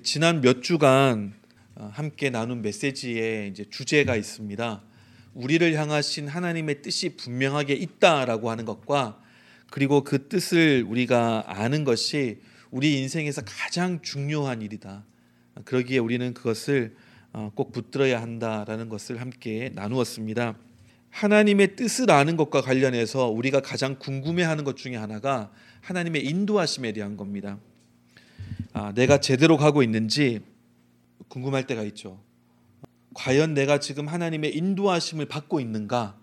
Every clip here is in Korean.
지난 몇 주간 어, 함께 나눈 메시지에 이제 주제가 있습니다. 우리를 향하신 하나님의 뜻이 분명하게 있다라고 하는 것과 그리고 그 뜻을 우리가 아는 것이 우리 인생에서 가장 중요한 일이다. 그러기에 우리는 그것을 어, 꼭 붙들어야 한다라는 것을 함께 나누었습니다. 하나님의 뜻을 아는 것과 관련해서 우리가 가장 궁금해하는 것 중에 하나가 하나님의 인도하심에 대한 겁니다. 아, 내가 제대로 가고 있는지 궁금할 때가 있죠. 과연 내가 지금 하나님의 인도하심을 받고 있는가?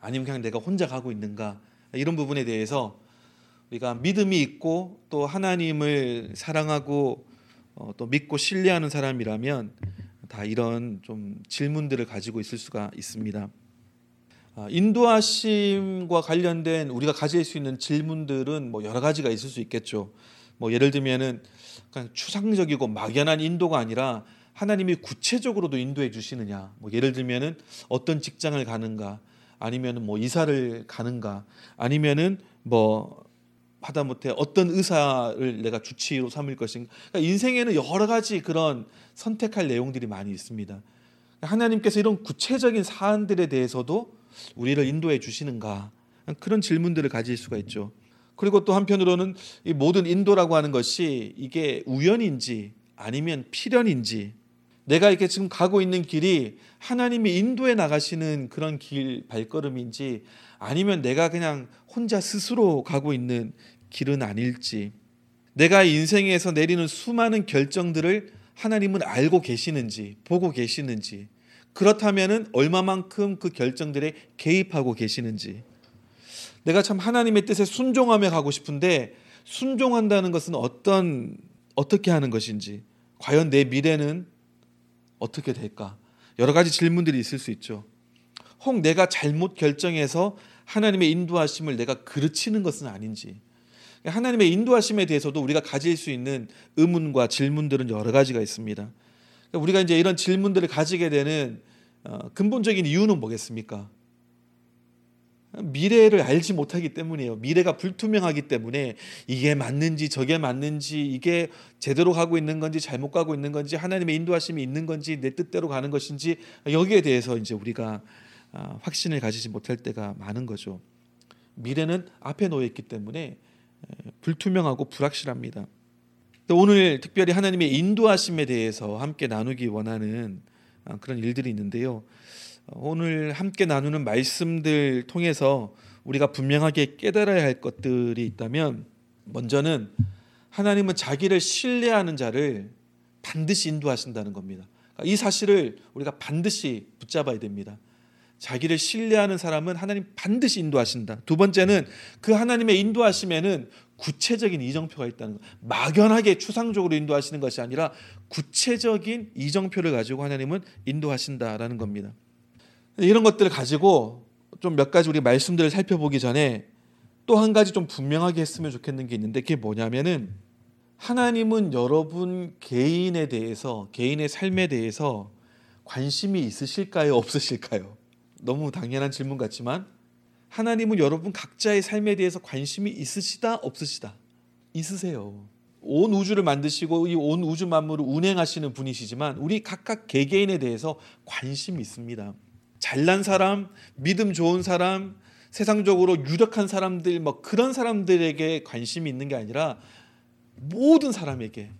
아니면 그냥 내가 혼자 가고 있는가? 이런 부분에 대해서 우리가 믿음이 있고 또 하나님을 사랑하고 어, 또 믿고 신뢰하는 사람이라면 다 이런 좀 질문들을 가지고 있을 수가 있습니다. 아, 인도하심과 관련된 우리가 가질 수 있는 질문들은 뭐 여러 가지가 있을 수 있겠죠. 뭐 예를 들면은 그냥 추상적이고 막연한 인도가 아니라 하나님이 구체적으로도 인도해 주시느냐. 뭐 예를 들면은 어떤 직장을 가는가, 아니면은 뭐 이사를 가는가, 아니면은 뭐 하다못해 어떤 의사를 내가 주치의로 삼을 것인가. 그러니까 인생에는 여러 가지 그런 선택할 내용들이 많이 있습니다. 하나님께서 이런 구체적인 사안들에 대해서도 우리를 인도해 주시는가 그런 질문들을 가질 수가 있죠. 그리고 또 한편으로는 이 모든 인도라고 하는 것이 이게 우연인지 아니면 필연인지 내가 이렇게 지금 가고 있는 길이 하나님이 인도해 나가시는 그런 길 발걸음인지 아니면 내가 그냥 혼자 스스로 가고 있는 길은 아닐지 내가 인생에서 내리는 수많은 결정들을 하나님은 알고 계시는지 보고 계시는지 그렇다면은 얼마만큼 그 결정들에 개입하고 계시는지 내가 참 하나님의 뜻에 순종하며 가고 싶은데 순종한다는 것은 어떤 어떻게 하는 것인지 과연 내 미래는 어떻게 될까 여러 가지 질문들이 있을 수 있죠. 혹 내가 잘못 결정해서 하나님의 인도하심을 내가 그르치는 것은 아닌지 하나님의 인도하심에 대해서도 우리가 가질 수 있는 의문과 질문들은 여러 가지가 있습니다. 우리가 이제 이런 질문들을 가지게 되는 어, 근본적인 이유는 뭐겠습니까? 미래를 알지 못하기 때문이에요. 미래가 불투명하기 때문에 이게 맞는지 저게 맞는지 이게 제대로 가고 있는 건지 잘못 가고 있는 건지 하나님의 인도하심이 있는 건지 내 뜻대로 가는 것인지 여기에 대해서 이제 우리가 어, 확신을 가지지 못할 때가 많은 거죠. 미래는 앞에 놓여 있기 때문에 불투명하고 불확실합니다. 오늘 특별히 하나님의 인도하심에 대해서 함께 나누기 원하는 아, 그런 일들이 있는데요. 오늘 함께 나누는 말씀들 통해서 우리가 분명하게 깨달아야 할 것들이 있다면 먼저는 하나님은 자기를 신뢰하는 자를 반드시 인도하신다는 겁니다. 이 사실을 우리가 반드시 붙잡아야 됩니다. 자기를 신뢰하는 사람은 하나님 반드시 인도하신다. 두 번째는 그 하나님의 인도하심에는 구체적인 이정표가 있다는 것. 막연하게 추상적으로 인도하시는 것이 아니라 구체적인 이정표를 가지고 하나님은 인도하신다라는 겁니다. 이런 것들을 가지고 좀 몇 가지 우리 말씀들을 살펴보기 전에 또 한 가지 좀 분명하게 했으면 좋겠는 게 있는데 그게 뭐냐면은 하나님은 여러분 개인에 대해서 개인의 삶에 대해서 관심이 있으실까요? 없으실까요? 너무 당연한 질문 같지만 하나님은 여러분 각자의 삶에 대해서 관심이 있으시다 없으시다 있으세요. 온 우주를 만드시고 이 온 우주 만물을 운행하시는 분이시지만 우리 각각 개개인에 대해서 관심이 있습니다. 잘난 사람, 믿음 좋은 사람, 세상적으로 유력한 사람들 뭐 그런 사람들에게 관심이 있는 게 아니라 모든 사람에게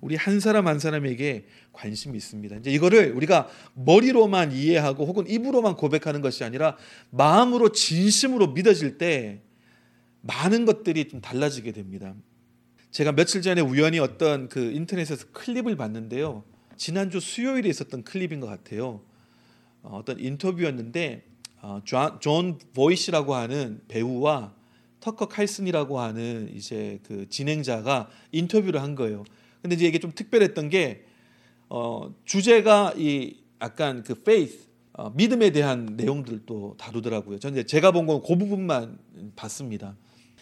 우리 한 사람 한 사람에게 관심이 있습니다. 이제 이거를 우리가 머리로만 이해하고 혹은 입으로만 고백하는 것이 아니라 마음으로 진심으로 믿어질 때 많은 것들이 좀 달라지게 됩니다. 제가 며칠 전에 우연히 어떤 그 인터넷에서 클립을 봤는데요. 지난주 수요일에 있었던 클립인 것 같아요. 어, 어떤 인터뷰였는데 어, 존 보이트라고 하는 배우와 터커 칼슨이라고 하는 이제 그 진행자가 인터뷰를 한 거예요. 근데 이제 이게 좀 특별했던 게 어, 주제가 이 약간 그 faith 어, 믿음에 대한 내용들도 다루더라고요. 저는 제가 본 건 그 부분만 봤습니다.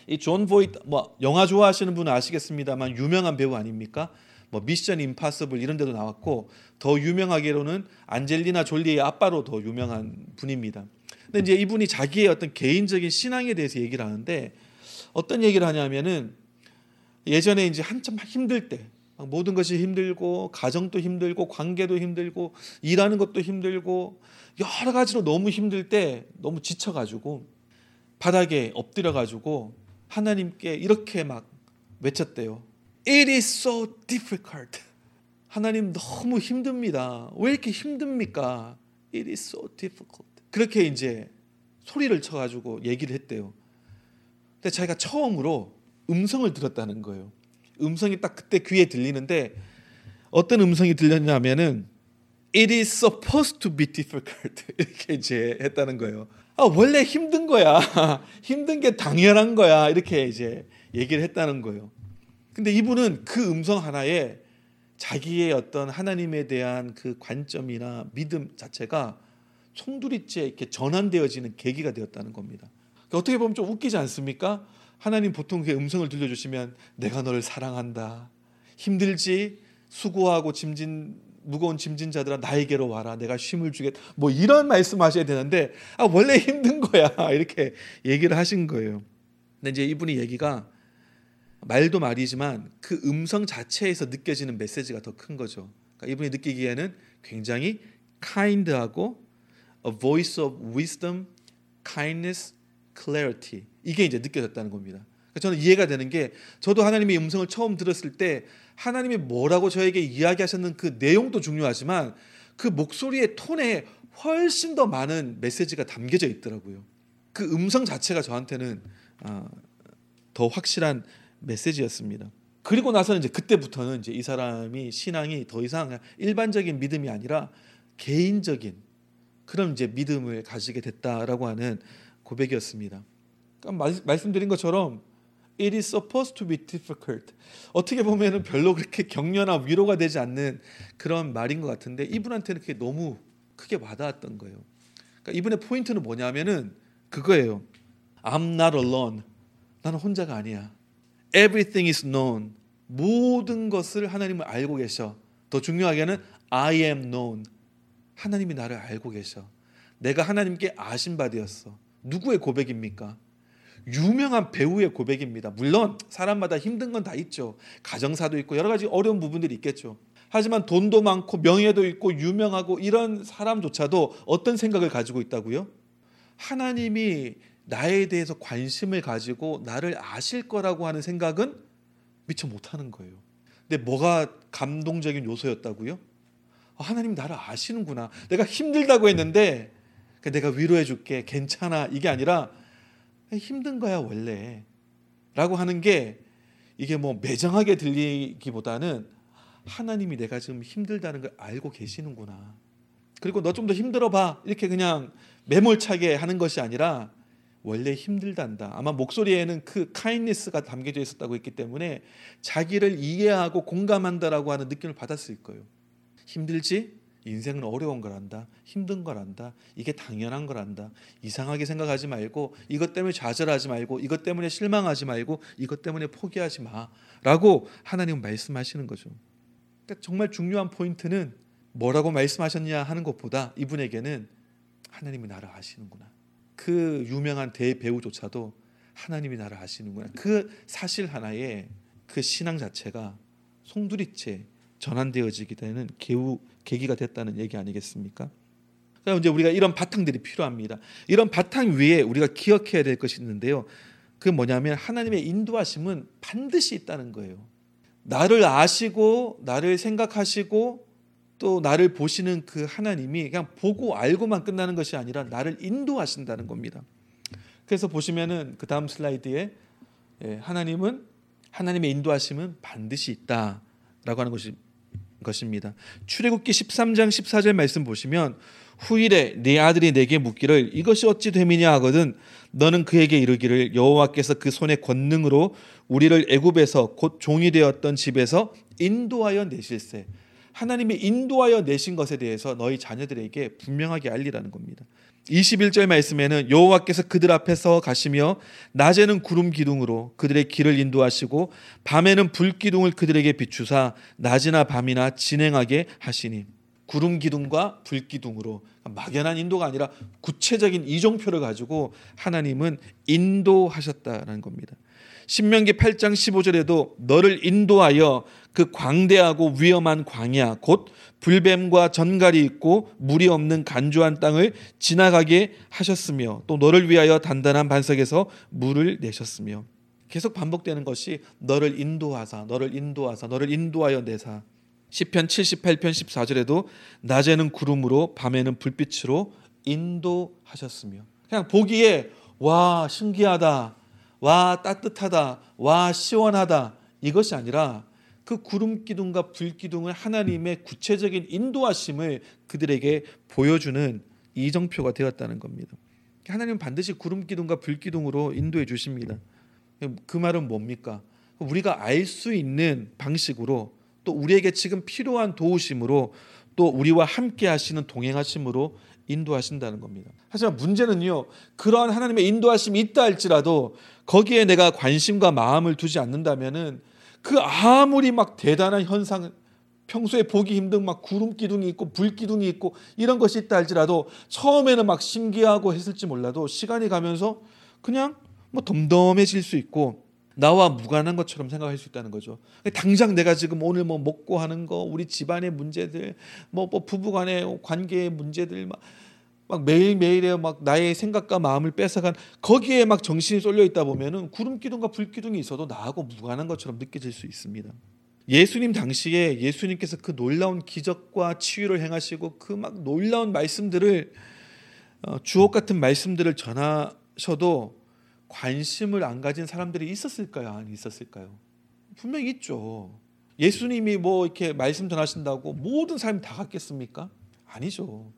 이 존 보이트 뭐 영화 좋아하시는 분은 아시겠습니다만 유명한 배우 아닙니까? 뭐 미션 임파서블 이런 데도 나왔고 더 유명하게로는 안젤리나 졸리의 아빠로 더 유명한 분입니다. 근데 이제 이분이 자기의 어떤 개인적인 신앙에 대해서 얘기를 하는데 어떤 얘기를 하냐면은 예전에 이제 한참 힘들 때 모든 것이 힘들고 가정도 힘들고 관계도 힘들고 일하는 것도 힘들고 여러 가지로 너무 힘들 때 너무 지쳐 가지고 바닥에 엎드려 가지고 하나님께 이렇게 막 외쳤대요. It is so difficult. 하나님 너무 힘듭니다. 왜 이렇게 힘듭니까? It is so difficult. 그렇게 이제 소리를 쳐가지고 얘기를 했대요. 근데 자기가 처음으로 음성을 들었다는 거예요. 음성이 딱 그때 귀에 들리는데 어떤 음성이 들렸냐면은 It is supposed to be difficult 이렇게 이제 했다는 거예요. 아 원래 힘든 거야. 힘든 게 당연한 거야. 이렇게 이제 얘기를 했다는 거예요. 근데 이분은 그 음성 하나에 자기의 어떤 하나님에 대한 그 관점이나 믿음 자체가 송두리째 이렇게 전환되어지는 계기가 되었다는 겁니다. 그러니까 어떻게 보면 좀 웃기지 않습니까? 하나님 보통 그 음성을 들려주시면 내가 너를 사랑한다. 힘들지? 수고하고 짐진 무거운 짐진 자들아 나에게로 와라. 내가 쉼을 주겠다. 뭐 이런 말씀하셔야 되는데 아 원래 힘든 거야. 이렇게 얘기를 하신 거예요. 근데 이제 이분이 얘기가 말도 말이지만 그 음성 자체에서 느껴지는 메시지가 더 큰 거죠. 그러니까 이분이 느끼기에는 굉장히 kind하고 a voice of wisdom, kindness, clarity 이게 이제 느껴졌다는 겁니다. 그러니까 저는 이해가 되는 게 저도 하나님의 음성을 처음 들었을 때 하나님이 뭐라고 저에게 이야기하셨는 그 내용도 중요하지만 그 목소리의 톤에 훨씬 더 많은 메시지가 담겨져 있더라고요. 그 음성 자체가 저한테는 아, 더 확실한 메시지였습니다. 그리고 나서는 이제 그때부터는 이제 이 사람이 신앙이 더 이상 일반적인 믿음이 아니라 개인적인 그런 이제 믿음을 가지게 됐다라고 하는 고백이었습니다. 그러니까 말씀드린 것처럼 It is supposed to be difficult. 어떻게 보면은 별로 그렇게 격려나 위로가 되지 않는 그런 말인 것 같은데 이분한테는 그게 너무 크게 와닿았던 거예요. 그러니까 이분의 포인트는 뭐냐면은 그거예요. I'm not alone. 나는 혼자가 아니야. Everything is known. 모든 것을 하나님을 알고 계셔. 더 중요하게는 I am known. 하나님이 나를 알고 계셔. 내가 하나님께 아신 바 되었어. 누구의 고백입니까? 유명한 배우의 고백입니다. 물론 사람마다 힘든 건 다 있죠. 가정사도 있고 여러 가지 어려운 부분들이 있겠죠. 하지만 돈도 많고 명예도 있고 유명하고 이런 사람조차도 어떤 생각을 가지고 있다고요? 하나님이 나에 대해서 관심을 가지고 나를 아실 거라고 하는 생각은 미처 못하는 거예요. 근데 뭐가 감동적인 요소였다고요? 아, 하나님 나를 아시는구나. 내가 힘들다고 했는데 내가 위로해 줄게. 괜찮아. 이게 아니라 힘든 거야 원래. 라고 하는 게 이게 뭐 매정하게 들리기보다는 하나님이 내가 지금 힘들다는 걸 알고 계시는구나. 그리고 너 좀 더 힘들어 봐. 이렇게 그냥 매몰차게 하는 것이 아니라 원래 힘들단다. 아마 목소리에는 그 카인니스가 담겨져 있었다고 했기 때문에 자기를 이해하고 공감한다라고 하는 느낌을 받았을 거예요. 힘들지? 인생은 어려운 거란다. 힘든 거란다. 이게 당연한 거란다. 이상하게 생각하지 말고 이것 때문에 좌절하지 말고 이것 때문에 실망하지 말고 이것 때문에 포기하지 마라고 하나님은 말씀하시는 거죠. 그러니까 정말 중요한 포인트는 뭐라고 말씀하셨냐 하는 것보다 이분에게는 하나님이 나를 아시는구나. 그 유명한 대배우조차도 하나님이 나를 아시는구나. 그 사실 하나에 그 신앙 자체가 송두리째 전환되어지게 되는 개우, 계기가 됐다는 얘기 아니겠습니까? 그럼 이제 우리가 이런 바탕들이 필요합니다. 이런 바탕 위에 우리가 기억해야 될 것이 있는데요. 그 뭐냐면 하나님의 인도하심은 반드시 있다는 거예요. 나를 아시고 나를 생각하시고 또 나를 보시는 그 하나님이 그냥 보고 알고만 끝나는 것이 아니라 나를 인도하신다는 겁니다. 그래서 보시면은 그 다음 슬라이드에 예, 하나님은 하나님의 인도하심은 반드시 있다라고 하는 것이 것입니다. 출애굽기 13장 14절 말씀 보시면 후일에 네 아들이 내게 묻기를 이것이 어찌 됨이냐 하거든 너는 그에게 이르기를 여호와께서 그 손의 권능으로 우리를 애굽에서 곧 종이 되었던 집에서 인도하여 내실세 하나님이 인도하여 내신 것에 대해서 너희 자녀들에게 분명하게 알리라는 겁니다. 21절 말씀에는 여호와께서 그들 앞에서 가시며 낮에는 구름 기둥으로 그들의 길을 인도하시고 밤에는 불 기둥을 그들에게 비추사 낮이나 밤이나 진행하게 하시니 구름 기둥과 불 기둥으로 막연한 인도가 아니라 구체적인 이종표를 가지고 하나님은 인도하셨다라는 겁니다. 신명기 8장 15절에도 너를 인도하여 그 광대하고 위험한 광야 곧 불뱀과 전갈이 있고 물이 없는 간주한 땅을 지나가게 하셨으며 또 너를 위하여 단단한 반석에서 물을 내셨으며. 계속 반복되는 것이 너를 인도하사 너를 인도하사 너를 인도하여 내사. 시편 78편 14절에도 낮에는 구름으로 밤에는 불빛으로 인도하셨으며. 그냥 보기에 와 신기하다 와 따뜻하다 와 시원하다. 이것이 아니라 그 구름 기둥과 불 기둥을 하나님의 구체적인 인도하심을 그들에게 보여주는 이정표가 되었다는 겁니다. 하나님은 반드시 구름 기둥과 불 기둥으로 인도해 주십니다. 그 말은 뭡니까? 우리가 알 수 있는 방식으로 또 우리에게 지금 필요한 도우심으로 또 우리와 함께 하시는 동행하심으로 인도하신다는 겁니다. 하지만 문제는요. 그러한 하나님의 인도하심이 있다 할지라도 거기에 내가 관심과 마음을 두지 않는다면은 그 아무리 막 대단한 현상 평소에 보기 힘든 막 구름 기둥이 있고 불 기둥이 있고 이런 것이 있다 할지라도 처음에는 막 신기하고 했을지 몰라도 시간이 가면서 그냥 뭐 덤덤해질 수 있고 나와 무관한 것처럼 생각할 수 있다는 거죠. 당장 내가 지금 오늘 뭐 먹고 하는 거, 우리 집안의 문제들, 뭐, 뭐 부부간의 관계의 문제들 막, 막 매일매일에 막 나의 생각과 마음을 뺏어간 거기에 막 정신이 쏠려 있다 보면은 구름 기둥과 불 기둥이 있어도 나하고 무관한 것처럼 느껴질 수 있습니다. 예수님 당시에 예수님께서 그 놀라운 기적과 치유를 행하시고 그 막 놀라운 말씀들을 어, 주옥 같은 말씀들을 전하셔도 관심을 안 가진 사람들이 있었을까요? 안 있었을까요? 분명히 있죠. 예수님이 뭐 이렇게 말씀 전하신다고 모든 사람이 다 갔겠습니까? 아니죠.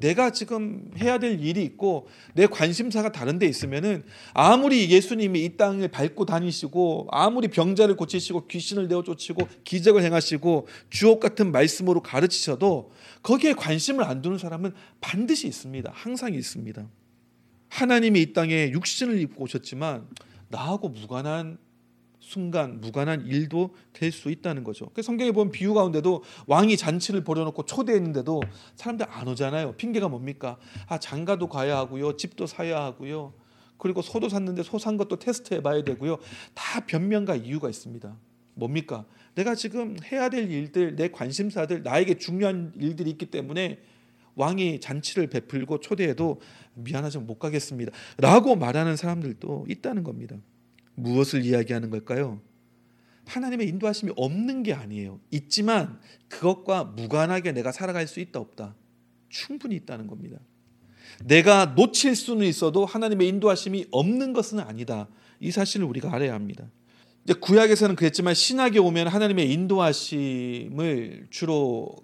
내가 지금 해야 될 일이 있고 내 관심사가 다른 데 있으면은 아무리 예수님이 이 땅을 밟고 다니시고 아무리 병자를 고치시고 귀신을 내어 쫓으시고 기적을 행하시고 주옥 같은 말씀으로 가르치셔도 거기에 관심을 안 두는 사람은 반드시 있습니다. 항상 있습니다. 하나님이 이 땅에 육신을 입고 오셨지만 나하고 무관한 순간 무관한 일도 될 수 있다는 거죠. 성경에 보면 비유 가운데도 왕이 잔치를 벌여놓고 초대했는데도 사람들 안 오잖아요. 핑계가 뭡니까? 아 장가도 가야 하고요, 집도 사야 하고요. 그리고 소도 샀는데 소 산 것도 테스트해봐야 되고요. 다 변명과 이유가 있습니다. 뭡니까? 내가 지금 해야 될 일들, 내 관심사들, 나에게 중요한 일들이 있기 때문에 왕이 잔치를 베풀고 초대해도 미안하지만 못 가겠습니다. 라고 말하는 사람들도 있다는 겁니다. 무엇을 이야기하는 걸까요? 하나님의 인도하심이 없는 게 아니에요. 있지만 그것과 무관하게 내가 살아갈 수 있다 없다. 충분히 있다는 겁니다. 내가 놓칠 수는 있어도 하나님의 인도하심이 없는 것은 아니다. 이 사실을 우리가 알아야 합니다. 이제 구약에서는 그랬지만 신약에 오면 하나님의 인도하심을 주로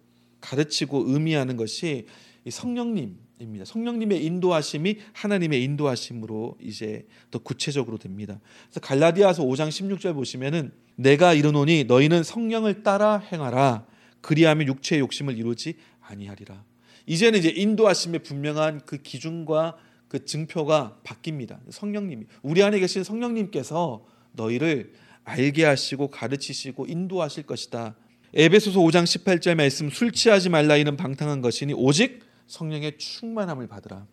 가르치고 의미하는 것이 성령님 입니다. 성령님의 인도하심이 하나님의 인도하심으로 이제 더 구체적으로 됩니다. 그래서 갈라디아서 5장 16절 보시면은 내가 이르노니 너희는 성령을 따라 행하라 그리하면 육체의 욕심을 이루지 아니하리라. 이제는 이제 인도하심의 분명한 그 기준과 그 증표가 바뀝니다. 성령님이 우리 안에 계신 성령님께서 너희를 알게 하시고 가르치시고 인도하실 것이다. 에베소서 5장 18절 말씀 술 취하지 말라 이는 방탕한 것이니 오직 성령의 충만함을 받으라.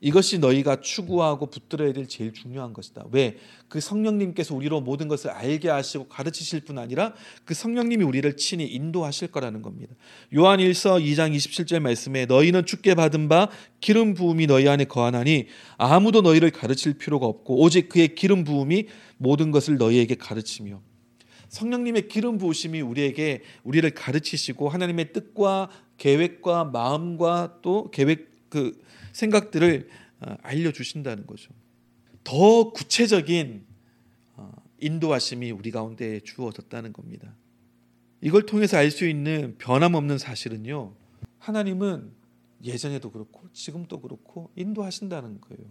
이것이 너희가 추구하고 붙들어야 될 제일 중요한 것이다. 왜? 그 성령님께서 우리로 모든 것을 알게 하시고 가르치실 뿐 아니라 그 성령님이 우리를 친히 인도하실 거라는 겁니다. 요한 1서 2장 27절 말씀에 너희는 주께 받은 바 기름 부음이 너희 안에 거하나니 아무도 너희를 가르칠 필요가 없고 오직 그의 기름 부음이 모든 것을 너희에게 가르치며 성령님의 기름 부으심이 우리에게 우리를 가르치시고 하나님의 뜻과 계획과 마음과 또 계획 그 생각들을 어, 알려 주신다는 거죠. 더 구체적인 어, 인도하심이 우리 가운데 주어졌다는 겁니다. 이걸 통해서 알 수 있는 변함없는 사실은요. 하나님은 예전에도 그렇고 지금도 그렇고 인도하신다는 거예요.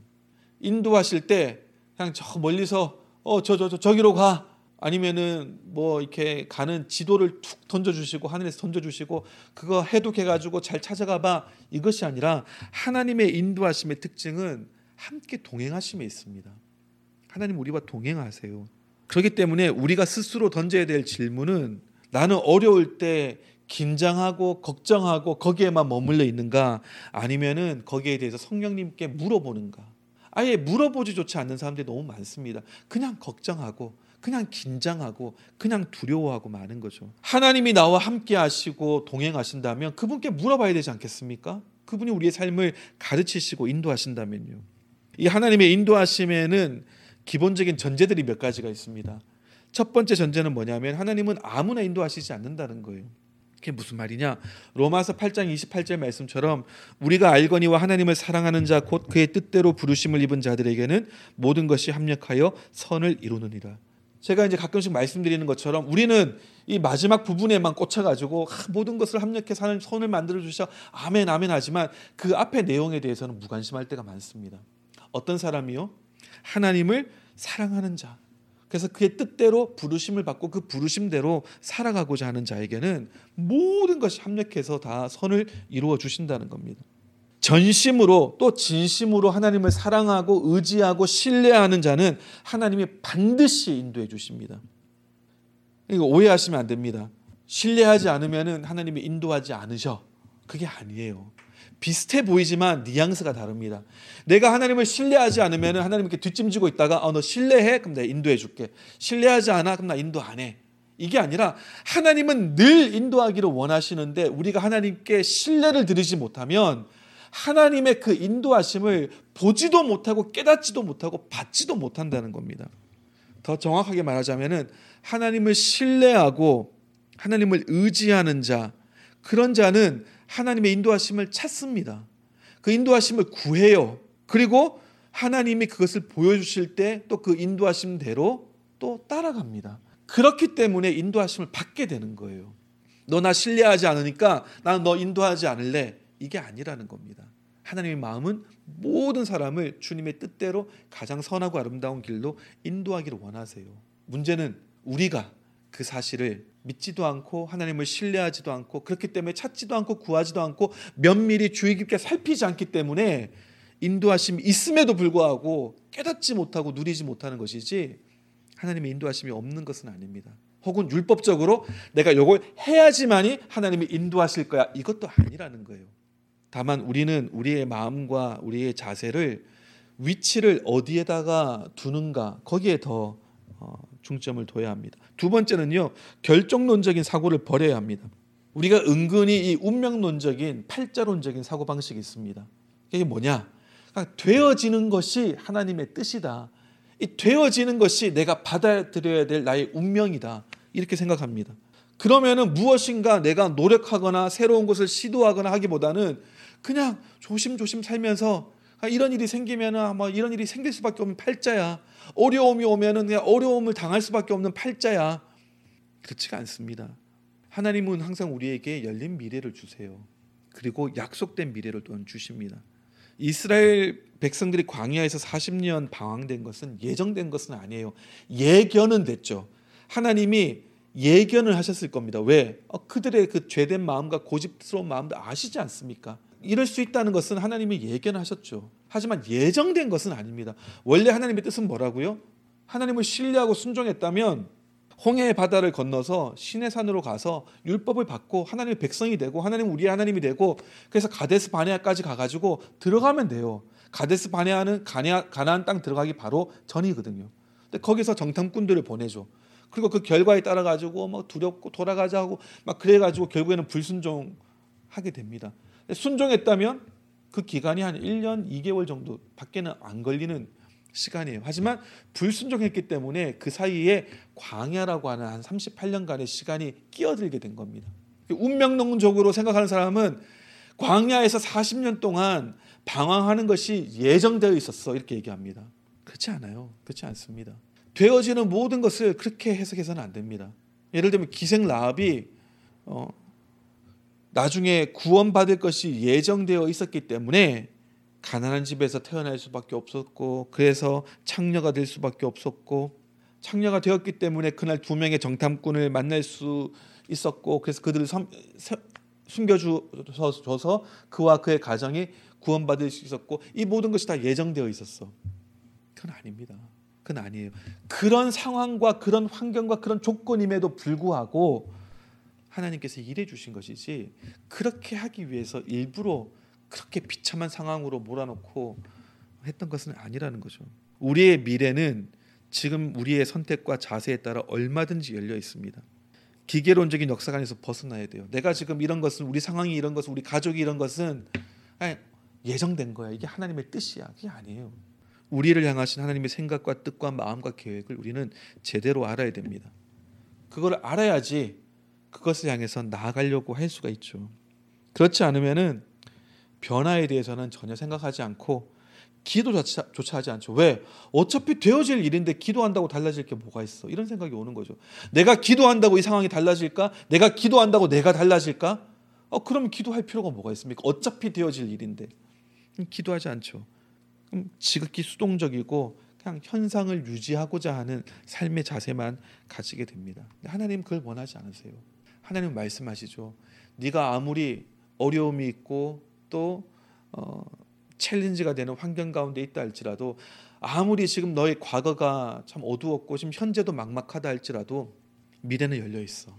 인도하실 때 그냥 저 멀리서 어 저 저 저 저기로 가 아니면은 뭐 이렇게 가는 지도를 툭 던져주시고 하늘에서 던져주시고 그거 해독해가지고 잘 찾아가봐 이것이 아니라 하나님의 인도하심의 특징은 함께 동행하심에 있습니다. 하나님 우리와 동행하세요. 그렇기 때문에 우리가 스스로 던져야 될 질문은 나는 어려울 때 긴장하고 걱정하고 거기에만 머물러 있는가 아니면은 거기에 대해서 성령님께 물어보는가 아예 물어보지조차 않는 사람들이 너무 많습니다. 그냥 걱정하고 그냥 긴장하고 그냥 두려워하고 마는 거죠. 하나님이 나와 함께 하시고 동행하신다면 그분께 물어봐야 되지 않겠습니까? 그분이 우리의 삶을 가르치시고 인도하신다면요. 이 하나님의 인도하심에는 기본적인 전제들이 몇 가지가 있습니다. 첫 번째 전제는 뭐냐면 하나님은 아무나 인도하시지 않는다는 거예요. 그게 무슨 말이냐? 로마서 8장 28절 말씀처럼 우리가 알거니와 하나님을 사랑하는 자 곧 그의 뜻대로 부르심을 입은 자들에게는 모든 것이 합력하여 선을 이루느니라. 제가 이제 가끔씩 말씀드리는 것처럼 우리는 이 마지막 부분에만 꽂혀가지고 모든 것을 합력해 사는 선을 만들어 주셔 아멘 아멘 하지만 그 앞에 내용에 대해서는 무관심할 때가 많습니다. 어떤 사람이요? 하나님을 사랑하는 자. 그래서 그의 뜻대로 부르심을 받고 그 부르심대로 살아가고자 하는 자에게는 모든 것이 합력해서 다 선을 이루어 주신다는 겁니다. 전심으로 또 진심으로 하나님을 사랑하고 의지하고 신뢰하는 자는 하나님이 반드시 인도해 주십니다. 이거 오해하시면 안 됩니다. 신뢰하지 않으면 하나님이 인도하지 않으셔. 그게 아니에요. 비슷해 보이지만 뉘앙스가 다릅니다. 내가 하나님을 신뢰하지 않으면 하나님께 뒷짐지고 있다가 어, 너 신뢰해? 그럼 내가 인도해 줄게. 신뢰하지 않아? 그럼 나 인도 안 해. 이게 아니라 하나님은 늘 인도하기를 원하시는데 우리가 하나님께 신뢰를 드리지 못하면 하나님의 그 인도하심을 보지도 못하고 깨닫지도 못하고 받지도 못한다는 겁니다. 더 정확하게 말하자면은 하나님을 신뢰하고 하나님을 의지하는 자 그런 자는 하나님의 인도하심을 찾습니다. 그 인도하심을 구해요. 그리고 하나님이 그것을 보여주실 때 또 그 인도하심대로 또 따라갑니다. 그렇기 때문에 인도하심을 받게 되는 거예요. 너 나 신뢰하지 않으니까 나는 너 인도하지 않을래. 이게 아니라는 겁니다. 하나님의 마음은 모든 사람을 주님의 뜻대로 가장 선하고 아름다운 길로 인도하기를 원하세요. 문제는 우리가 그 사실을 믿지도 않고 하나님을 신뢰하지도 않고 그렇기 때문에 찾지도 않고 구하지도 않고 면밀히 주의 깊게 살피지 않기 때문에 인도하심이 있음에도 불구하고 깨닫지 못하고 누리지 못하는 것이지 하나님의 인도하심이 없는 것은 아닙니다. 혹은 율법적으로 내가 이걸 해야지만이 하나님이 인도하실 거야. 이것도 아니라는 거예요. 다만 우리는 우리의 마음과 우리의 자세를 위치를 어디에다가 두는가 거기에 더 어, 중점을 둬야 합니다. 두 번째는요 결정론적인 사고를 버려야 합니다. 우리가 은근히 이 운명론적인 팔자론적인 사고 방식이 있습니다. 이게 뭐냐? 그러니까 되어지는 것이 하나님의 뜻이다. 이 되어지는 것이 내가 받아들여야 될 나의 운명이다. 이렇게 생각합니다. 그러면은 무엇인가 내가 노력하거나 새로운 것을 시도하거나 하기보다는 그냥 조심조심 살면서 아, 이런 일이 생기면은 뭐 이런 일이 생길 수밖에 없는 팔자야. 어려움이 오면은 그냥 어려움을 당할 수밖에 없는 팔자야. 그렇지가 않습니다. 하나님은 항상 우리에게 열린 미래를 주세요. 그리고 약속된 미래를 또한 주십니다. 이스라엘 백성들이 광야에서 40년 방황된 것은 예정된 것은 아니에요. 예견은 됐죠. 하나님이 예견을 하셨을 겁니다. 왜? 어, 그들의 그 죄된 마음과 고집스러운 마음도 아시지 않습니까? 이럴 수 있다는 것은 하나님이 예견하셨죠. 하지만 예정된 것은 아닙니다. 원래 하나님의 뜻은 뭐라고요? 하나님을 신뢰하고 순종했다면 홍해의 바다를 건너서 신의 산으로 가서 율법을 받고 하나님의 백성이 되고 하나님 우리의 하나님이 되고 그래서 가데스 바네아까지 가가지고 들어가면 돼요. 가데스 바네아는 가나안 땅 들어가기 바로 전이거든요. 근데 거기서 정탐꾼들을 보내죠. 그리고 그 결과에 따라 가지고 뭐 두렵고 돌아가자고 막 그래 가지고 결국에는 불순종하게 됩니다. 순종했다면 그 기간이 한 1년 2개월 정도 밖에는 안 걸리는 시간이에요. 하지만 불순종했기 때문에 그 사이에 광야라고 하는 한 38년간의 시간이 끼어들게 된 겁니다. 운명론적으로 생각하는 사람은 광야에서 40년 동안 방황하는 것이 예정되어 있었어 이렇게 얘기합니다. 그렇지 않아요. 그렇지 않습니다. 되어지는 모든 것을 그렇게 해석해서는 안 됩니다. 예를 들면 기생 라합이 어, 나중에 구원받을 것이 예정되어 있었기 때문에 가난한 집에서 태어날 수밖에 없었고 그래서 창녀가 될 수밖에 없었고 창녀가 되었기 때문에 그날 두 명의 정탐꾼을 만날 수 있었고 그래서 그들을 숨겨줘서 그와 그의 가정이 구원받을 수 있었고 이 모든 것이 다 예정되어 있었어. 그건 아닙니다. 그건 아니에요. 그런 상황과 그런 환경과 그런 조건임에도 불구하고 하나님께서 일해 주신 것이지 그렇게 하기 위해서 일부러 그렇게 비참한 상황으로 몰아넣고 했던 것은 아니라는 거죠. 우리의 미래는 지금 우리의 선택과 자세에 따라 얼마든지 열려 있습니다. 기계론적인 역사관에서 벗어나야 돼요. 내가 지금 이런 것은 우리 상황이 이런 것은 우리 가족이 이런 것은 예정된 거야. 이게 하나님의 뜻이야. 그게 아니에요. 우리를 향하신 하나님의 생각과 뜻과 마음과 계획을 우리는 제대로 알아야 됩니다. 그걸 알아야지 그것을 향해서 나아가려고 할 수가 있죠. 그렇지 않으면은 변화에 대해서는 전혀 생각하지 않고 기도조차 하지 않죠. 왜? 어차피 되어질 일인데 기도한다고 달라질 게 뭐가 있어? 이런 생각이 오는 거죠. 내가 기도한다고 이 상황이 달라질까? 내가 기도한다고 내가 달라질까? 어, 그럼 기도할 필요가 뭐가 있습니까? 어차피 되어질 일인데. 기도하지 않죠. 그럼 지극히 수동적이고 그냥 현상을 유지하고자 하는 삶의 자세만 가지게 됩니다. 하나님 그걸 원하지 않으세요. 하나님 말씀하시죠. 네가 아무리 어려움이 있고 또 어, 챌린지가 되는 환경 가운데 있다 할지라도 아무리 지금 너의 과거가 참 어두웠고 지금 현재도 막막하다 할지라도 미래는 열려 있어.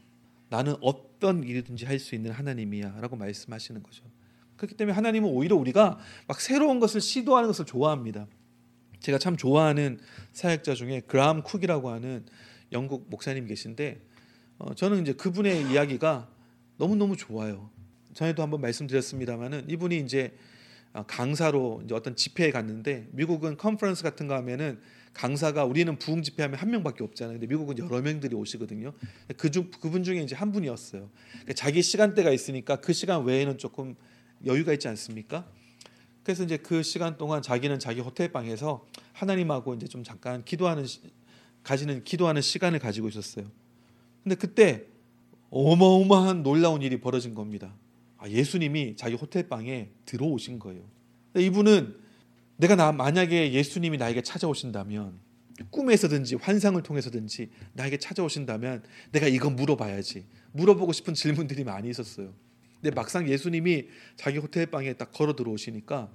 나는 어떤 일이든지 할 수 있는 하나님이야라고 말씀하시는 거죠. 그렇기 때문에 하나님은 오히려 우리가 막 새로운 것을 시도하는 것을 좋아합니다. 제가 참 좋아하는 사역자 중에 그라함 쿡이라고 하는 영국 목사님 계신데 어, 저는 이제 그분의 이야기가 너무 너무 좋아요. 전에도 한번 말씀드렸습니다만은 이분이 이제 어, 강사로 이제 어떤 집회에 갔는데 미국은 컨퍼런스 같은 거 하면은 강사가 우리는 부흥 집회하면 한 명밖에 없잖아요. 근데 미국은 여러 명들이 오시거든요. 그중 그분 중에 이제 한 분이었어요. 그러니까 자기 시간대가 있으니까 그 시간 외에는 조금 여유가 있지 않습니까? 그래서 이제 그 시간 동안 자기는 자기 호텔 방에서 하나님하고 이제 좀 잠깐 기도하는 가지는 기도하는 시간을 가지고 있었어요. 근데 그때 어마어마한 놀라운 일이 벌어진 겁니다. 아, 예수님이 자기 호텔 방에 들어오신 거예요. 이분은 내가 나 만약에 예수님이 나에게 찾아오신다면 꿈에서든지 환상을 통해서든지 나에게 찾아오신다면 내가 이거 물어봐야지. 물어보고 싶은 질문들이 많이 있었어요. 근데 막상 예수님이 자기 호텔 방에 딱 걸어 들어오시니까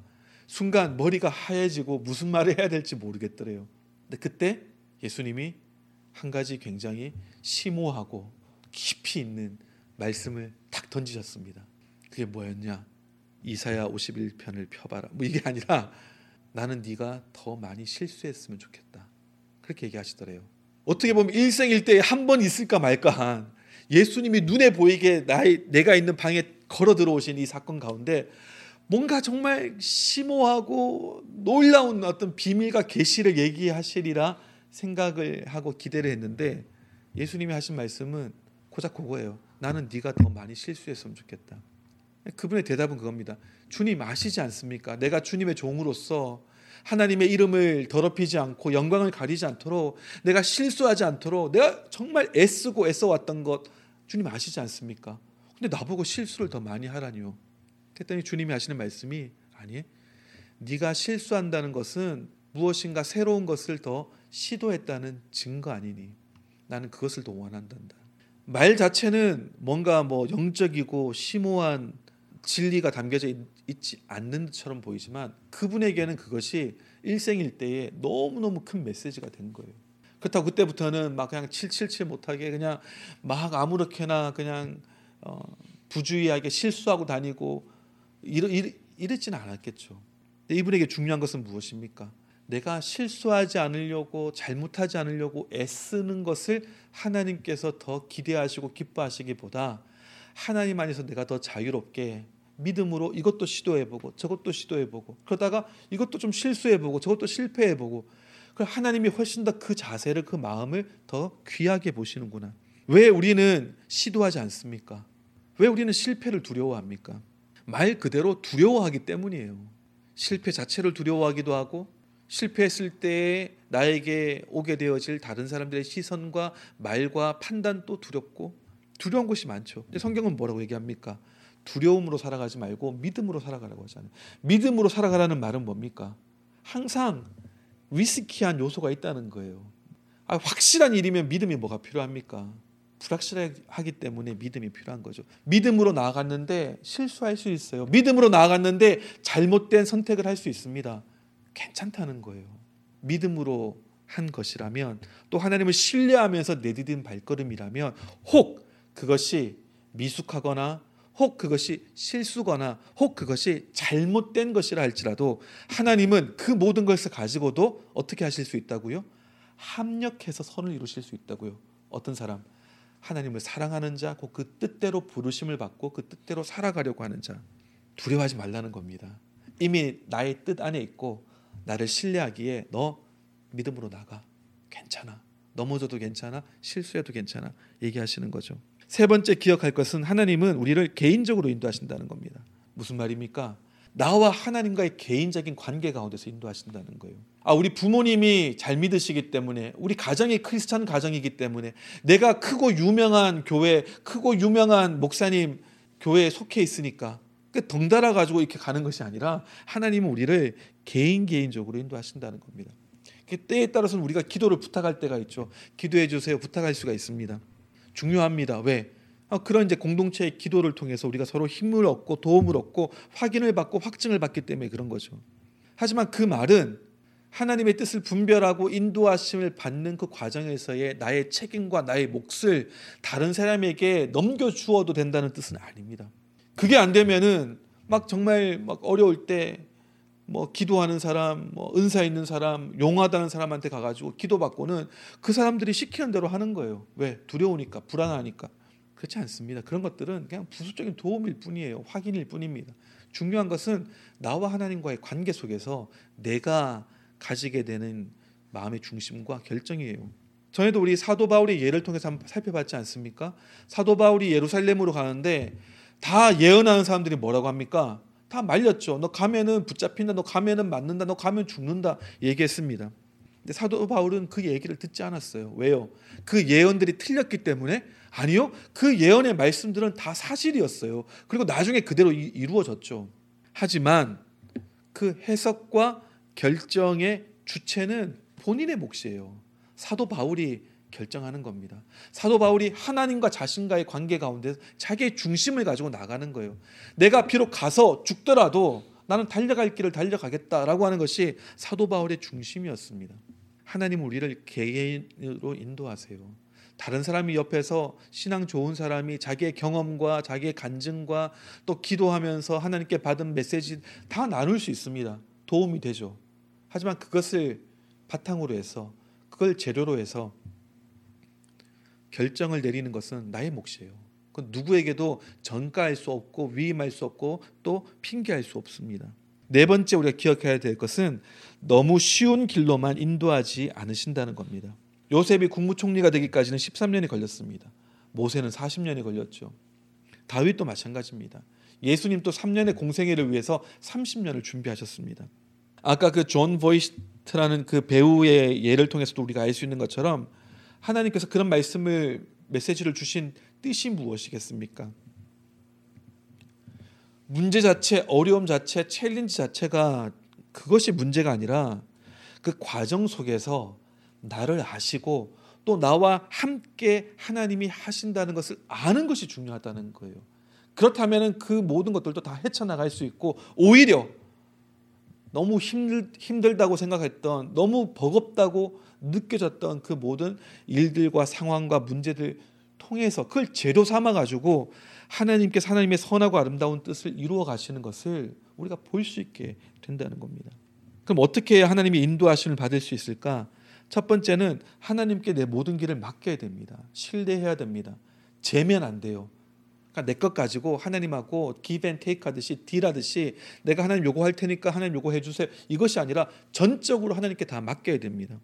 순간 머리가 하얘지고 무슨 말을 해야 될지 모르겠더래요. 근데 그때 예수님이 한 가지 굉장히 심오하고 깊이 있는 말씀을 탁 던지셨습니다. 그게 뭐였냐? 이사야 51편을 펴봐라. 뭐 이게 아니라 나는 네가 더 많이 실수했으면 좋겠다. 그렇게 얘기하시더래요. 어떻게 보면 일생일대에 한 번 있을까 말까 한 예수님이 눈에 보이게 나의, 내가 있는 방에 걸어 들어오신 이 사건 가운데 뭔가 정말 심오하고 놀라운 어떤 비밀과 계시를 얘기하시리라 생각을 하고 기대를 했는데 예수님이 하신 말씀은 고작 그거예요. 나는 네가 더 많이 실수했으면 좋겠다. 그분의 대답은 그겁니다. 주님 아시지 않습니까? 내가 주님의 종으로서 하나님의 이름을 더럽히지 않고 영광을 가리지 않도록 내가 실수하지 않도록 내가 정말 애쓰고 애써왔던 것 주님 아시지 않습니까? 근데 나보고 실수를 더 많이 하라니요. 그랬더니 주님이 하시는 말씀이 아니, 네가 실수한다는 것은 무엇인가 새로운 것을 더 시도했다는 증거 아니니 나는 그것을 더 원한단다. 말 자체는 뭔가 뭐 영적이고 심오한 진리가 담겨져 있, 지 않는 것처럼 보이지만 그분에게는 그것이 일생일 대에 너무너무 큰 메시지가 된 거예요. 그렇다고 그때부터는 막 그냥 칠칠칠 못하게 그냥 막 아무렇게나 그냥 어, 부주의하게 실수하고 다니고 이러, 이랬지는 않았겠죠. 이분에게 중요한 것은 무엇입니까? 내가 실수하지 않으려고 잘못하지 않으려고 애쓰는 것을 하나님께서 더 기대하시고 기뻐하시기보다 하나님 안에서 내가 더 자유롭게 믿음으로 이것도 시도해보고 저것도 시도해보고 그러다가 이것도 좀 실수해보고 저것도 실패해보고 그 하나님이 훨씬 더 그 자세를 그 마음을 더 귀하게 보시는구나. 왜 우리는 시도하지 않습니까? 왜 우리는 실패를 두려워합니까? 말 그대로 두려워하기 때문이에요. 실패 자체를 두려워하기도 하고 실패했을 때 나에게 오게 되어질 다른 사람들의 시선과 말과 판단도 두렵고 두려운 것이 많죠. 근데 성경은 뭐라고 얘기합니까? 두려움으로 살아가지 말고 믿음으로 살아가라고 하잖아요. 믿음으로 살아가라는 말은 뭡니까? 항상 위스키한 요소가 있다는 거예요. 아, 확실한 일이면 믿음이 뭐가 필요합니까? 불확실하기 때문에 믿음이 필요한 거죠. 믿음으로 나아갔는데 실수할 수 있어요. 믿음으로 나아갔는데 잘못된 선택을 할 수 있습니다. 괜찮다는 거예요. 믿음으로 한 것이라면 또 하나님을 신뢰하면서 내디딘 발걸음이라면 혹 그것이 미숙하거나 혹 그것이 실수거나 혹 그것이 잘못된 것이라 할지라도 하나님은 그 모든 것을 가지고도 어떻게 하실 수 있다고요? 합력해서 선을 이루실 수 있다고요. 어떤 사람 하나님을 사랑하는 자, 그 뜻대로 부르심을 받고 그 뜻대로 살아가려고 하는 자 두려워하지 말라는 겁니다. 이미 나의 뜻 안에 있고 나를 신뢰하기에 너 믿음으로 나가 괜찮아 넘어져도 괜찮아 실수해도 괜찮아 얘기하시는 거죠. 세 번째 기억할 것은 하나님은 우리를 개인적으로 인도하신다는 겁니다. 무슨 말입니까? 나와 하나님과의 개인적인 관계 가운데서 인도하신다는 거예요. 아, 우리 부모님이 잘 믿으시기 때문에 우리 가정이 크리스찬 가정이기 때문에 내가 크고 유명한 교회, 크고 유명한 목사님 교회에 속해 있으니까 그 덩달아 가지고 이렇게 가는 것이 아니라 하나님은 우리를 개인 개인적으로 인도하신다는 겁니다. 때에 따라서는 우리가 기도를 부탁할 때가 있죠. 기도해 주세요. 부탁할 수가 있습니다. 중요합니다. 왜? 아, 그런 이제 공동체의 기도를 통해서 우리가 서로 힘을 얻고 도움을 얻고 확인을 받고 확증을 받기 때문에 그런 거죠. 하지만 그 말은 하나님의 뜻을 분별하고 인도하심을 받는 그 과정에서의 나의 책임과 나의 몫을 다른 사람에게 넘겨 주어도 된다는 뜻은 아닙니다. 그게 안 되면은 막 정말 막 어려울 때 뭐 기도하는 사람, 뭐 은사 있는 사람, 용하다는 사람한테 가가지고 기도받고는 그 사람들이 시키는 대로 하는 거예요. 왜? 두려우니까, 불안하니까. 그렇지 않습니다. 그런 것들은 그냥 부수적인 도움일 뿐이에요. 확인일 뿐입니다. 중요한 것은 나와 하나님과의 관계 속에서 내가 가지게 되는 마음의 중심과 결정이에요. 전에도 우리 사도 바울의 예를 통해서 살펴봤지 않습니까? 사도 바울이 예루살렘으로 가는데 다 예언하는 사람들이 뭐라고 합니까? 다 말렸죠. 너 가면은 붙잡힌다. 너 가면은 맞는다. 너 가면 죽는다. 얘기했습니다. 근데 사도 바울은 그 얘기를 듣지 않았어요. 왜요? 그 예언들이 틀렸기 때문에 아니요. 그 예언의 말씀들은 다 사실이었어요. 그리고 나중에 그대로 이루어졌죠. 하지만 그 해석과 결정의 주체는 본인의 몫이에요. 사도 바울이 결정하는 겁니다. 사도 바울이 하나님과 자신과의 관계 가운데 자기의 중심을 가지고 나가는 거예요. 내가 비록 가서 죽더라도 나는 달려갈 길을 달려가겠다라고 하는 것이 사도 바울의 중심이었습니다. 하나님 우리를 개인으로 인도하세요. 다른 사람이 옆에서 신앙 좋은 사람이 자기의 경험과 자기의 간증과 또 기도하면서 하나님께 받은 메시지 다 나눌 수 있습니다. 도움이 되죠. 하지만 그것을 바탕으로 해서 그걸 재료로 해서 결정을 내리는 것은 나의 몫이에요. 그 누구에게도 전가할 수 없고 위임할 수 없고 또 핑계할 수 없습니다. 네 번째 우리가 기억해야 될 것은 너무 쉬운 길로만 인도하지 않으신다는 겁니다. 요셉이 국무총리가 되기까지는 13년이 걸렸습니다. 모세는 40년이 걸렸죠. 다윗도 마찬가지입니다. 예수님도 3년의 공생애를 위해서 30년을 준비하셨습니다. 아까 그 존 보이트라는 그 배우의 예를 통해서도 우리가 알 수 있는 것처럼 하나님께서 그런 말씀을 메시지를 주신 뜻이 무엇이겠습니까? 문제 자체, 어려움 자체, challenge 자체가 그것이 문제가 아니라 그 과정 속에서 나를 아시고 또 나와 함께 하나님이 하신다는 것을 아는 것이 중요하다는 거예요. 그렇다면 그 모든 것들도 다 헤쳐나갈 수 있고 오히려 너무 힘들, 힘들다고 생각했던 너무 버겁다고 느껴졌던 그 모든 일들과 상황과 문제들 통해서 그걸 제도 삼아 가지고 하나님께서 하나님의 선하고 아름다운 뜻을 이루어 가시는 것을 우리가 볼 수 있게 된다는 겁니다. 그럼 어떻게 하나님의 인도하심을 받을 수 있을까? 첫 번째는 하나님께 내 모든 길을 맡겨야 됩니다. 신뢰해야 됩니다. 재면 안 돼요. 그러니까 내 것 가지고 하나님하고 give and take 하듯이 딜하듯이 내가 하나님 요구할 테니까 하나님 요구해 주세요. 이것이 아니라 전적으로 하나님께 다 맡겨야 됩니다.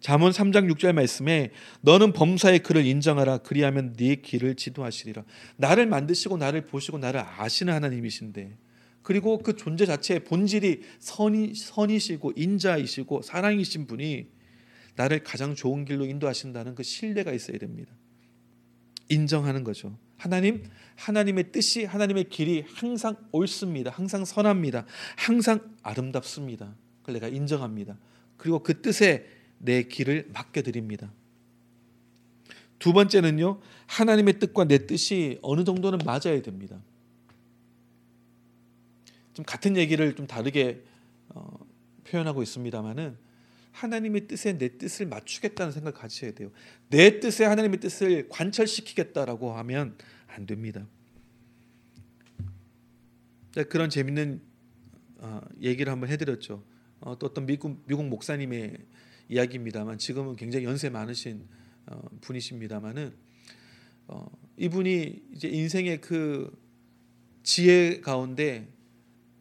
잠언 3장 6절 말씀에 너는 범사의 그를 인정하라 그리하면 네 길을 지도하시리라. 나를 만드시고 나를 보시고 나를 아시는 하나님이신데 그리고 그 존재 자체의 본질이 선이 선이시고 인자이시고 사랑이신 분이 나를 가장 좋은 길로 인도하신다는 그 신뢰가 있어야 됩니다. 인정하는 거죠. 하나님, 하나님의 뜻이 하나님의 길이 항상 옳습니다. 항상 선합니다. 항상 아름답습니다. 그걸 내가 인정합니다. 그리고 그 뜻에 내 길을 맡겨 드립니다. 두 번째는요. 하나님의 뜻과 내 뜻이 어느 정도는 맞아야 됩니다. 좀 같은 얘기를 좀 다르게 어, 표현하고 있습니다만은 하나님의 뜻에 내 뜻을 맞추겠다는 생각을 가지셔야 돼요. 내 뜻에 하나님의 뜻을 관철시키겠다라고 하면 안 됩니다. 네, 그런 재밌는 어, 얘기를 한번 해드렸죠. 어, 또 어떤 미국 미국 목사님의 이야기입니다만 지금은 굉장히 연세 많으신 어, 분이십니다만은 어, 이분이 이제 인생의 그 지혜 가운데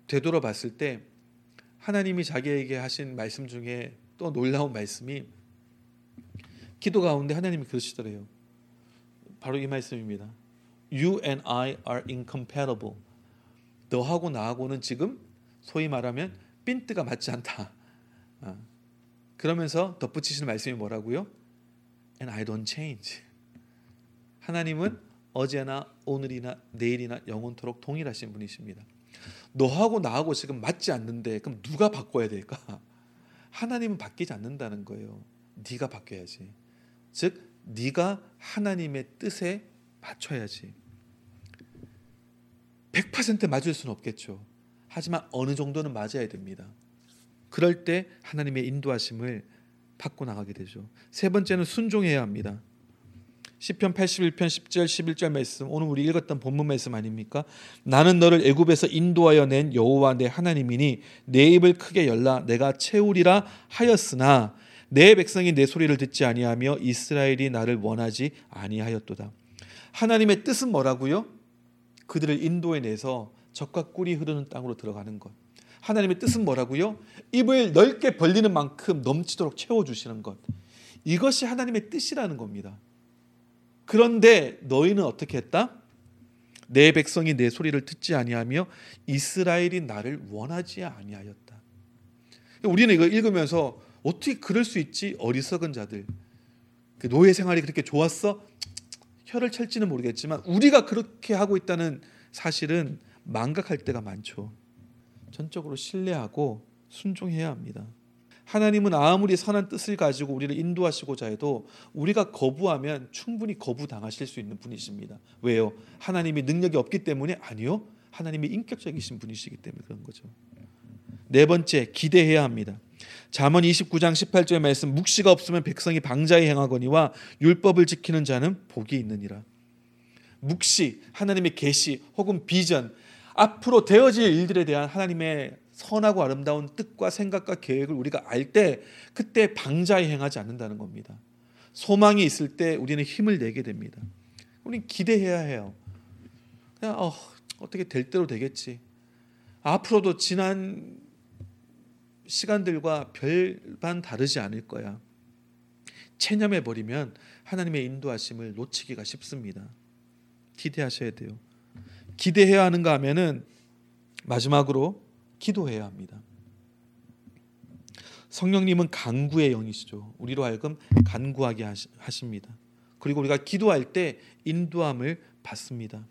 되돌아 봤을 때 하나님이 자기에게 하신 말씀 중에 또 놀라운 말씀이 기도 가운데 하나님이 그러시더래요. 바로 이 말씀입니다. You and I are incompatible. 너하고 나하고는 지금 소위 말하면 핀트가 맞지 않다. 아, 그러면서 덧붙이시는 말씀이 뭐라고요? And I don't change. 하나님은 어제나 오늘이나 내일이나 영원토록 동일하신 분이십니다. 너하고 나하고 지금 맞지 않는데 그럼 누가 바꿔야 될까? 하나님은 바뀌지 않는다는 거예요. 네가 바뀌어야지. 즉 네가 하나님의 뜻에 맞춰야지. 100% 맞을 수는 없겠죠. 하지만 어느 정도는 맞아야 됩니다. 그럴 때 하나님의 인도하심을 받고 나가게 되죠. 세 번째는 순종해야 합니다. 시편 81편 10절 11절 말씀 오늘 우리 읽었던 본문 말씀 아닙니까? 나는 너를 애굽에서 인도하여 낸 여호와 내 하나님이니 내 입을 크게 열라 내가 채우리라 하였으나 내 백성이 내 소리를 듣지 아니하며 이스라엘이 나를 원하지 아니하였도다. 하나님의 뜻은 뭐라고요? 그들을 인도해 내서 적과 꿀이 흐르는 땅으로 들어가는 것. 하나님의 뜻은 뭐라고요? 입을 넓게 벌리는 만큼 넘치도록 채워 주시는 것. 이것이 하나님의 뜻이라는 겁니다. 그런데 너희는 어떻게 했다? 내 백성이 내 소리를 듣지 아니하며 이스라엘이 나를 원하지 아니하였다. 우리는 이거 읽으면서 어떻게 그럴 수 있지? 어리석은 자들. 그 노예 생활이 그렇게 좋았어? 혀를 찰지는 모르겠지만 우리가 그렇게 하고 있다는 사실은 망각할 때가 많죠. 전적으로 신뢰하고 순종해야 합니다. 하나님은 아무리 선한 뜻을 가지고 우리를 인도하시고자 해도 우리가 거부하면 충분히 거부당하실 수 있는 분이십니다. 왜요? 하나님이 능력이 없기 때문에 아니요. 하나님이 인격적이신 분이시기 때문에 그런 거죠. 네 번째, 기대해야 합니다. 잠언 29장 18절의 말씀 묵시가 없으면 백성이 방자히 행하거니와 율법을 지키는 자는 복이 있느니라. 묵시, 하나님의 계시 혹은 비전, 앞으로 되어질 일들에 대한 하나님의 선하고 아름다운 뜻과 생각과 계획을 우리가 알 때 그때 방자히 행하지 않는다는 겁니다. 소망이 있을 때 우리는 힘을 내게 됩니다. 우리는 기대해야 해요. 그냥 어, 어떻게 될 대로 되겠지. 앞으로도 지난 시간들과 별반 다르지 않을 거야. 체념해 버리면 하나님의 인도하심을 놓치기가 쉽습니다. 기대하셔야 돼요. 기대해야 하는가 하면은 마지막으로 기도해야 합니다. 성령님은 간구의 영이시죠. 우리로 하여금 간구하게 하십니다. 그리고 우리가 기도할 때 인도함을 받습니다.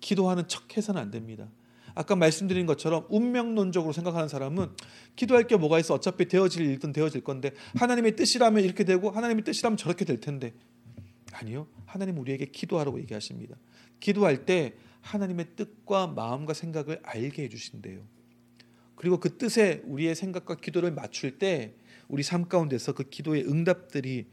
기도하는 척 해서는 안 됩니다. 아까 말씀드린 것처럼 운명론적으로 생각하는 사람은 기도할 게 뭐가 있어 어차피 되어질 일든 되어질 건데 하나님의 뜻이라면 이렇게 되고 하나님의 뜻이라면 저렇게 될 텐데 아니요 하나님 우리에게 기도하라고 얘기하십니다 기도할 때 하나님의 뜻과 마음과 생각을 알게 해주신대요 그리고 그 뜻에 우리의 생각과 기도를 맞출 때 우리 삶 가운데서 그 기도의 응답들이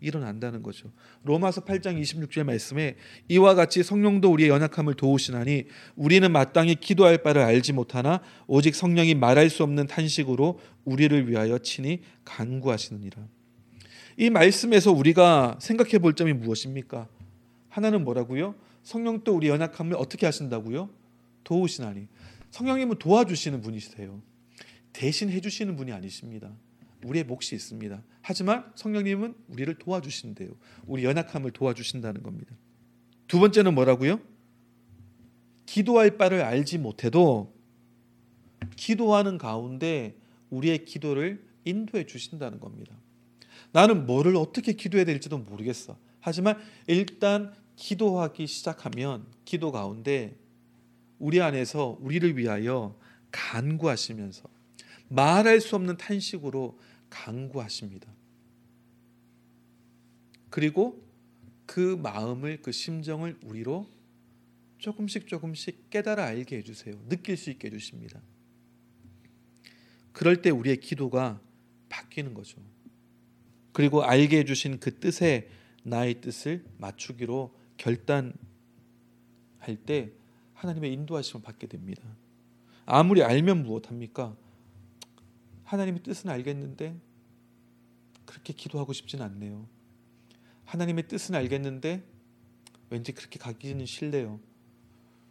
일어난다는 거죠. 로마서 8장 26절 말씀에 이와 같이 성령도 우리의 연약함을 도우시나니 우리는 마땅히 기도할 바를 알지 못하나 오직 성령이 말할 수 없는 탄식으로 우리를 위하여 친히 간구하시느니라. 이 말씀에서 우리가 생각해 볼 점이 무엇입니까? 하나는 뭐라고요? 성령도 우리 연약함을 어떻게 하신다고요? 도우시나니. 성령님은 도와주시는 분이세요. 대신 해주시는 분이 아니십니다. 우리의 몫이 있습니다. 하지만 성령님은 우리를 도와주신대요. 우리 연약함을 도와주신다는 겁니다. 두 번째는 뭐라고요? 기도할 바를 알지 못해도 기도하는 가운데 우리의 기도를 인도해 주신다는 겁니다. 나는 뭐를 어떻게 기도해야 될지도 모르겠어. 하지만 일단 기도하기 시작하면 기도 가운데 우리 안에서 우리를 위하여 간구하시면서 말할 수 없는 탄식으로 간구하십니다. 그리고 그 마음을 그 심정을 우리로 조금씩 조금씩 깨달아 알게 해주세요. 느낄 수 있게 해주십니다. 그럴 때 우리의 기도가 바뀌는 거죠. 그리고 알게 해주신 그 뜻에 나의 뜻을 맞추기로 결단하게 할때 하나님의 인도하심을 받게 됩니다. 아무리 알면 무엇합니까? 하나님의 뜻은 알겠는데 그렇게 기도하고 싶진 않네요. 하나님의 뜻은 알겠는데 왠지 그렇게 가기는 싫네요.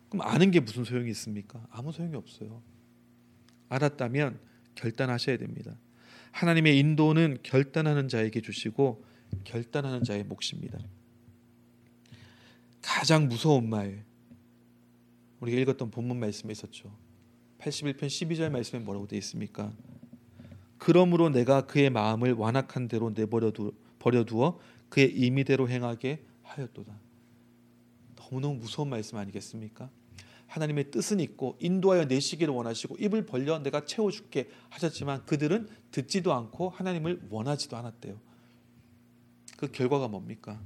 그럼 아는 게 무슨 소용이 있습니까? 아무 소용이 없어요. 알았다면 결단하셔야 됩니다. 하나님의 인도는 결단하는 자에게 주시고 결단하는 자의 몫입니다. 가장 무서운 말 우리가 읽었던 본문 말씀에 있었죠. 81편 12절 말씀에 뭐라고 되어 있습니까? 그러므로 내가 그의 마음을 완악한 대로 내버려 두, 버려두어 그의 임의대로 행하게 하였도다. 너무너무 무서운 말씀 아니겠습니까? 하나님의 뜻은 있고 인도하여 내시기를 원하시고 입을 벌려 내가 채워줄게 하셨지만 그들은 듣지도 않고 하나님을 원하지도 않았대요. 그 결과가 뭡니까?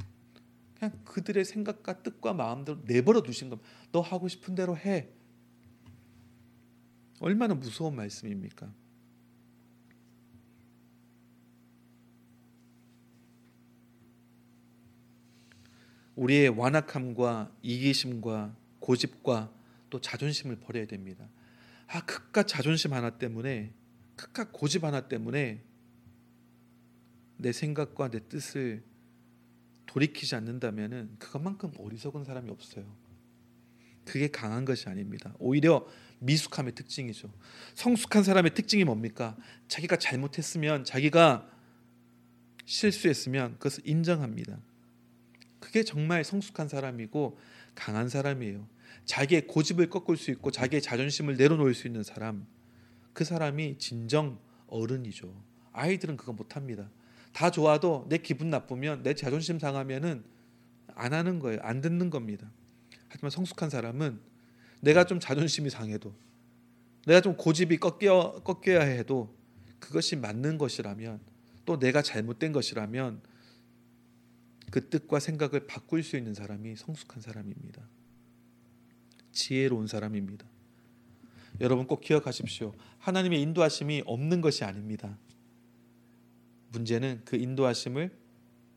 그냥 그들의 생각과 뜻과 마음대로 내버려 두신 겁니다. 너 하고 싶은 대로 해. 얼마나 무서운 말씀입니까? 우리의 완악함과 이기심과 고집과 또 자존심을 버려야 됩니다. 아, 그깟 자존심 하나 때문에 그깟 고집 하나 때문에 내 생각과 내 뜻을 돌이키지 않는다면은 그것만큼 어리석은 사람이 없어요. 그게 강한 것이 아닙니다. 오히려 미숙함의 특징이죠. 성숙한 사람의 특징이 뭡니까? 자기가 잘못했으면 자기가 실수했으면 그것을 인정합니다. 그게 정말 성숙한 사람이고 강한 사람이에요. 자기의 고집을 꺾을 수 있고 자기의 자존심을 내려놓을 수 있는 사람. 그 사람이 진정 어른이죠. 아이들은 그거 못 합니다. 다 좋아도 내 기분 나쁘면 내 자존심 상하면은 안 하는 거예요. 안 듣는 겁니다. 하지만 성숙한 사람은 내가 좀 자존심이 상해도 내가 좀 고집이 꺾여 꺾여야 해도 그것이 맞는 것이라면 또 내가 잘못된 것이라면 그 뜻과 생각을 바꿀 수 있는 사람이 성숙한 사람입니다. 지혜로운 사람입니다. 여러분 꼭 기억하십시오. 하나님의 인도하심이 없는 것이 아닙니다. 문제는 그 인도하심을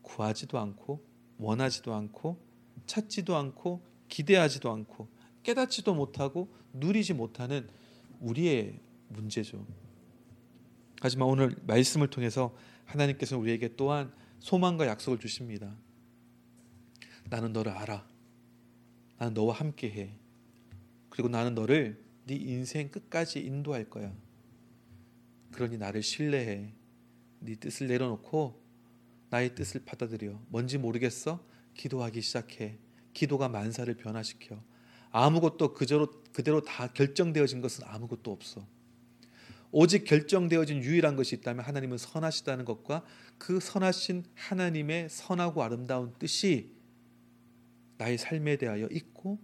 구하지도 않고 원하지도 않고 찾지도 않고 기대하지도 않고 깨닫지도 못하고 누리지 못하는 우리의 문제죠. 하지만 오늘 말씀을 통해서 하나님께서 우리에게 또한 소망과 약속을 주십니다. 나는 너를 알아. 나는 너와 함께 해. 그리고 나는 너를 네 인생 끝까지 인도할 거야. 그러니 나를 신뢰해. 네 뜻을 내려놓고 나의 뜻을 받아들여. 뭔지 모르겠어? 기도하기 시작해. 기도가 만사를 변화시켜. 아무것도 그대로 그대로 다 결정되어진 것은 아무것도 없어. 오직 결정되어진 유일한 것이 있다면 하나님은 선하시다는 것과 그 선하신 하나님의 선하고 아름다운 뜻이 나의 삶에 대하여 있고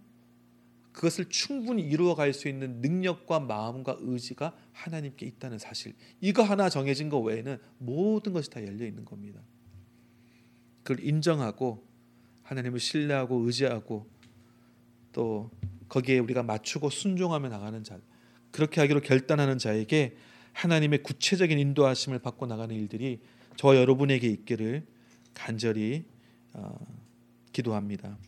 그것을 충분히 이루어갈 수 있는 능력과 마음과 의지가 하나님께 있다는 사실. 이거 하나 정해진 것 외에는 모든 것이 다 열려 있는 겁니다. 그걸 인정하고 하나님을 신뢰하고 의지하고 또 거기에 우리가 맞추고 순종하며 나가는 자. 그렇게 하기로 결단하는 자에게 하나님의 구체적인 인도하심을 받고 나가는 일들이 저 여러분에게 있기를 간절히 어, 기도합니다.